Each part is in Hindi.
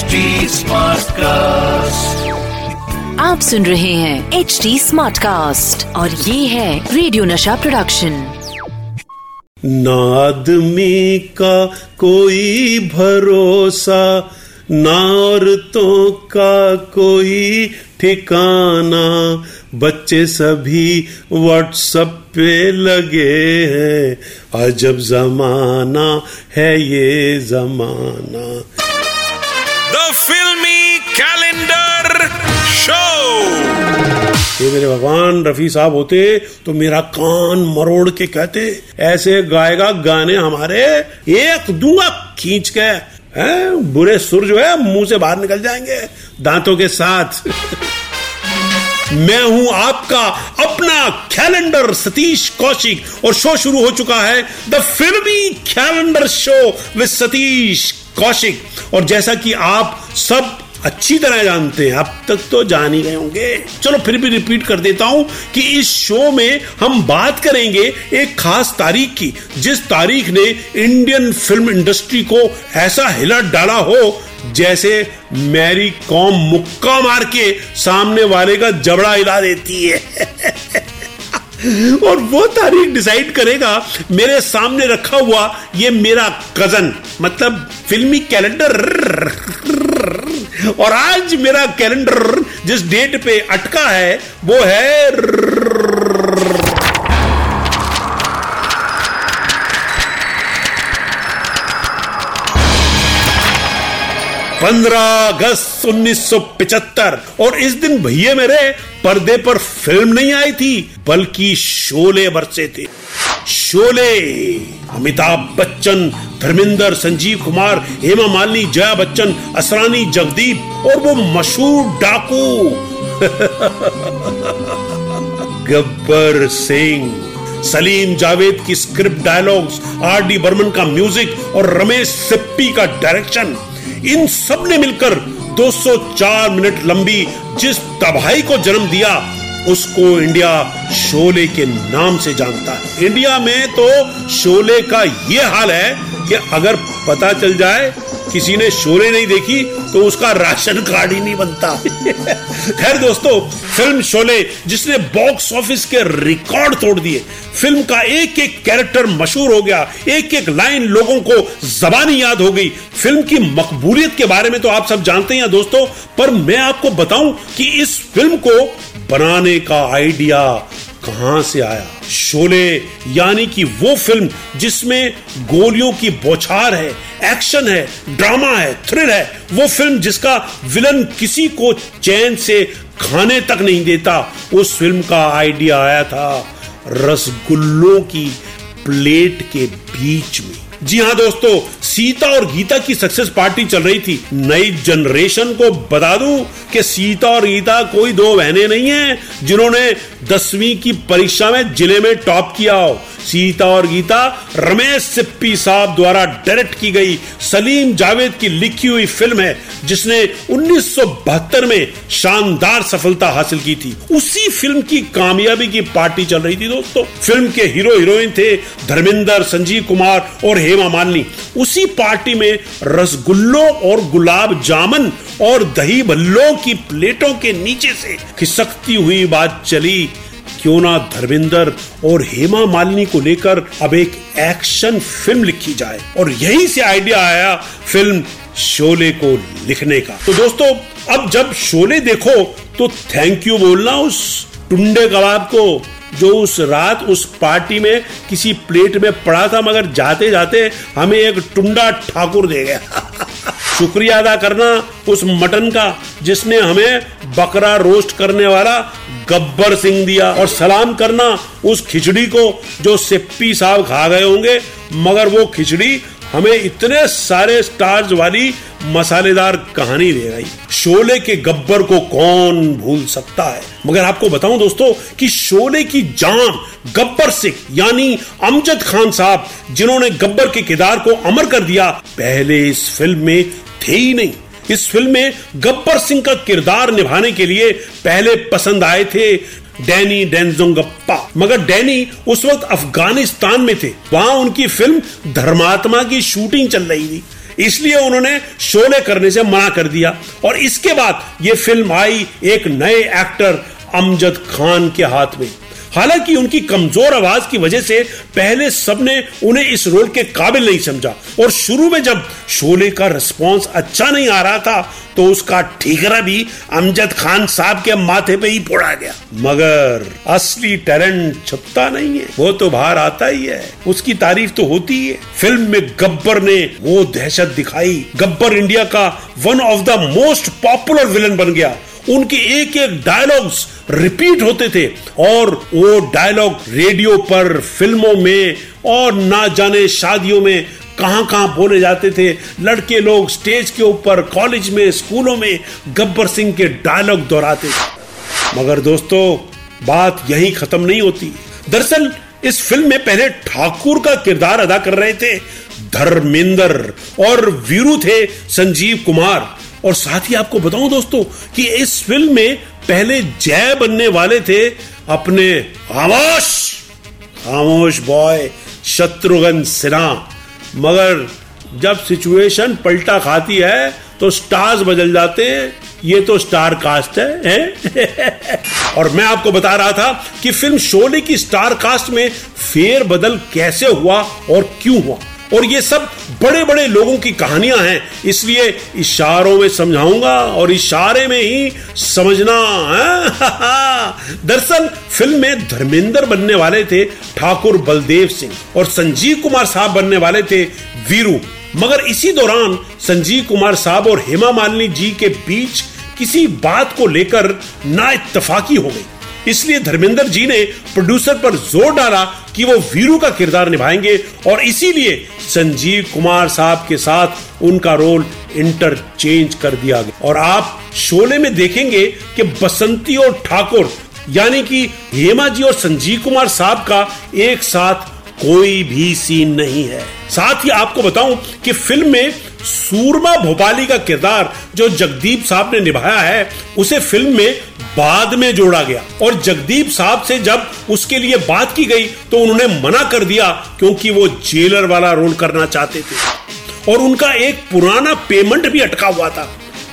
HD Smartcast. आप सुन रहे हैं एच डी स्मार्ट कास्ट और ये है रेडियो नशा प्रोडक्शन ना आदमी का कोई भरोसा ना औरतों का कोई ठिकाना। बच्चे सभी व्हाट्सएप पे लगे हैं अजब जमाना है ये जमाना। फिल्मी कैलेंडर शो ये मेरे भगवान, रफी साहब होते तो मेरा कान मरोड़ के कहते, ऐसे गाएगा गाने हमारे एक दूँगा खींच के, हैं? बुरे सुर जो है, मुँह से बाहर निकल जाएँगे, दांतों के साथ. मैं हूँ आपका अपना कैलेंडर सतीश कौशिक, और शो शुरू हो चुका है the filmi calendar show with Satish Kaushik. और जैसा कि आप सब अच्छी तरह जानते हैं, अब तक तो जान ही गए होंगे। चलो फिर भी रिपीट कर देता हूँ कि इस शो में हम बात करेंगे एक खास तारीख की, जिस तारीख ने इंडियन फ़िल्म इंडस्ट्री को ऐसा हिला डाला हो, जैसे मैरी कॉम मुक्का मार के सामने वाले का जबड़ा हिला देती है। और वो तारीख डिसाइड करेगा, मेरे सामने रखा हुआ ये मेरा कज़न मतलब फिल्मी कैलेंडर। और आज मेरा कैलेंडर जिस डेट पे अटका है, वो है पंद्रह अगस्त 1975 और इस दिन भैया मेरे पर्दे पर फ़िल्म नहीं आई थी, बल्कि शोले बरसे थे। शोले। अमिताभ बच्चन, धर्मेंद्र, संजीव कुमार, हेमा मालिनी, जया बच्चन, असरानी, जगदीप और वो मशहूर डाकू। गब्बर सिंह, सलीम जावेद की script dialogues R D Burman का म्यूज़िक और रमेश सिप्पी का डायरेक्शन इन सबने मिलकर 204 मिनट लंबी जिस तबाही को जन्म दिया उसको इंडिया शोले के नाम से जानता है। इंडिया में तो शोले का ये हाल है कि अगर पता चल जाए, किसी ने शोले नहीं देखी तो उसका राशन कार्ड ही नहीं बनता। खैर दोस्तों, फ़िल्म शोले, जिसने बॉक्स ऑफ़िस के रिकॉर्ड तोड़ दिए, फ़िल्म का एक एक कैरेक्टर मशहूर हो गया एक एक लाइन लोगों को जबानी याद हो गई। फ़िल्म की मकबूलियत के बारे में तो आप सब जानते हैं दोस्तों, पर मैं आपको बताऊँ कि इस फ़िल्म को बनाने का आइडिया कहाँ से आया? शोले, यानी कि वो फ़िल्म जिसमें गोलियों की बौछार है, एक्शन है, ड्रामा है, थ्रिल है, वो फ़िल्म जिसका विलन किसी को चैन से खाने तक नहीं देता, उस फ़िल्म का आइडिया आया था रसगुल्लों की प्लेट के बीच में। जी हाँ दोस्तों, सीता और गीता की सक्सेस पार्टी चल रही थी। नई जनरेशन को बता दूँ कि सीता और गीता कोई दो बहने नहीं है जिन्होंने दसवीं की परीक्षा में ज़िले में टॉप किया हो। सीता और गीता रमेश सिप्पी साहब द्वारा डायरेक्ट की गई सलीम जावेद की लिखी हुई फ़िल्म है, जिसने 1972 में शानदार सफलता हासिल की थी। उसी फ़िल्म की कामयाबी की पार्टी चल रही थी दोस्तों। फ़िल्म के हीरो हीरोइन थे धर्मेंद्र, संजीव कुमार और हेमा मालिनी। उसी पार्टी में रसगुल्लों और गुलाब जामुन और दही भल्लों की प्लेटों के नीचे से खिसकती हुई बात चली। क्यों ना धर्मेंद्र और हेमा मालिनी को लेकर अब एक एक्शन फ़िल्म लिखी जाए। और यहीं से आइडिया आया फ़िल्म शोले को लिखने का। तो दोस्तों, अब जब शोले देखो तो थैंक यू बोलना उस टुंडे कबाब को, जो उस रात उस पार्टी में किसी प्लेट में पड़ा था, मगर जाते जाते हमें एक टुंडा ठाकुर दे गया। शुक्रिया अदा करना उस मटन का जिसने हमें बकरा रोस्ट करने वाला गब्बर सिंह दिया। और सलाम करना उस खिचड़ी को जो सिप्पी साहब खा गए होंगे, मगर वो खिचड़ी हमें इतने सारे स्टार्स वाली मसालेदार कहानी दे रही। शोले के गब्बर को कौन भूल सकता है? मगर आपको बताऊँ दोस्तों कि शोले की जान गब्बर सिंह, यानी अमजद खान साहब, जिन्होंने गब्बर के किरदार को अमर कर दिया, पहले इस फ़िल्म में थे ही नहीं। इस फ़िल्म में गब्बर सिंह का किरदार निभाने के लिए पहले पसंद आए थे डैनी डेंजोंगप्पा। मगर डैनी उस वक्त अफ़गानिस्तान में थे। वहाँ उनकी फ़िल्म धर्मात्मा की शूटिंग चल रही थी। इसलिए उन्होंने शोले करने से मना कर दिया। और इसके बाद यह फ़िल्म आई एक नए एक्टर अमजद खान के हाथ में। हालाँकि उनकी कमज़ोर आवाज़ की वजह से पहले सबने उन्हें इस रोल के काबिल नहीं समझा। और शुरू में जब शोले का रिस्पॉन्स अच्छा नहीं आ रहा था तो उसका ठीकरा भी अमजद खान साहब के माथे पे ही फोड़ा गया। मगर असली टैलेंट छुपता नहीं है। वो तो बाहर आता ही है। उसकी तारीफ़ तो होती है फ़िल्म में गब्बर ने वो दहशत दिखाई। गब्बर इंडिया का one of the most popular villain बन गया। उनके एक एक डायलॉग्स रिपीट होते थे और वो डायलॉग रेडियो पर फ़िल्मों में और ना जाने शादियों में कहाँ कहाँ बोले जाते थे। लड़के लोग स्टेज के ऊपर कॉलेज में स्कूलों में गब्बर सिंह के डायलॉग दोहराते थे। मगर दोस्तों, बात यही खत्म नहीं होती। दरअसल, इस फ़िल्म में पहले ठाकुर का किरदार अदा कर रहे थे। धर्मेंद्र और वीरू थे संजीव कुमार। और साथ ही आपको बताऊँ दोस्तों कि इस फ़िल्म में पहले जय बनने वाले थे अपने खामोश खामोश बॉय शत्रुघ्न सिन्हा। मगर जब सिचुएशन पलटा खाती है तो स्टार्स बदल जाते हैं। ये तो स्टार कास्ट है, है? और मैं आपको बता रहा था कि फ़िल्म शोले की स्टार कास्ट में फेर बदल कैसे हुआ और क्यों हुआ। और ये सब बड़े बड़े लोगों की कहानियाँ हैं। इसलिए इशारों में समझाऊँगा और इशारे में ही समझना दरअसल फ़िल्म में धर्मेंद्र बनने वाले थे ठाकुर बलदेव सिंह और संजीव कुमार साहब बनने वाले थे वीरू। मगर इसी दौरान संजीव कुमार साहब और हेमा मालिनी जी के बीच किसी बात को लेकर ना इतफाकी हो गई। इसलिए धर्मेंद्र जी ने प्रोड्यूसर पर ज़ोर डाला कि वो वीरू का किरदार निभाएँगे और इसीलिए संजीव कुमार साहब के साथ उनका रोल इंटरचेंज कर दिया गया। और आप शोले में देखेंगे कि बसंती और ठाकुर, यानी कि हेमा जी और संजीव कुमार साहब का एक साथ कोई भी सीन नहीं है। साथ ही आपको बताऊँ कि फ़िल्म में सूरमा भोपाली का किरदार जो जगदीप साहब ने निभाया है, उसे फ़िल्म में बाद में जोड़ा गया। और जगदीप साहब से जब उसके लिए बात की गई तो उन्होंने मना कर दिया क्योंकि वो जेलर वाला रोल करना चाहते थे। और उनका एक पुराना पेमेंट भी अटका हुआ था।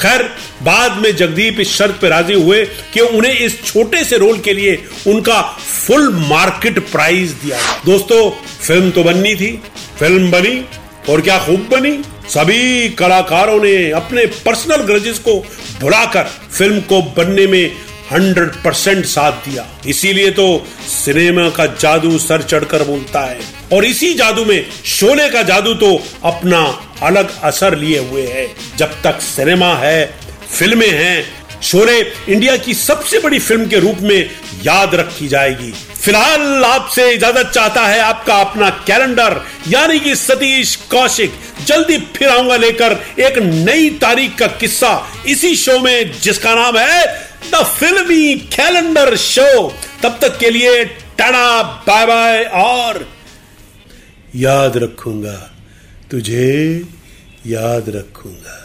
खैर, बाद में जगदीप इस शर्त पर राज़ी हुए कि उन्हें इस छोटे से रोल के लिए उनका फुल मार्केट प्राइस दिया। दोस्तों, फ़िल्म तो बननी थी, फ़िल्म बनी, और क्या खूब बनी। सभी कलाकारों ने अपने पर्सनल ग्रजेस को भुलाकर फ़िल्म को बनने में हंड्रेड परसेंट साथ दिया। इसीलिए तो सिनेमा का जादू सर चढ़कर बोलता है। और इसी जादू में शोले का जादू तो अपना अलग असर लिए हुए है। जब तक सिनेमा है, फ़िल्में हैं शोले इंडिया की सबसे बड़ी फ़िल्म के रूप में याद रखी जाएगी। फ़िलहाल आपसे इजाज़त चाहता है आपका अपना कैलेंडर, यानी कि सतीश कौशिक। जल्दी फिर आऊँगा लेकर एक नई तारीख का किस्सा इसी शो में, जिसका नाम है द फिल्मी कैलेंडर शो। तब तक के लिए टाटा बाय बाय और याद रखूँगा, तुझे याद रखूँगा।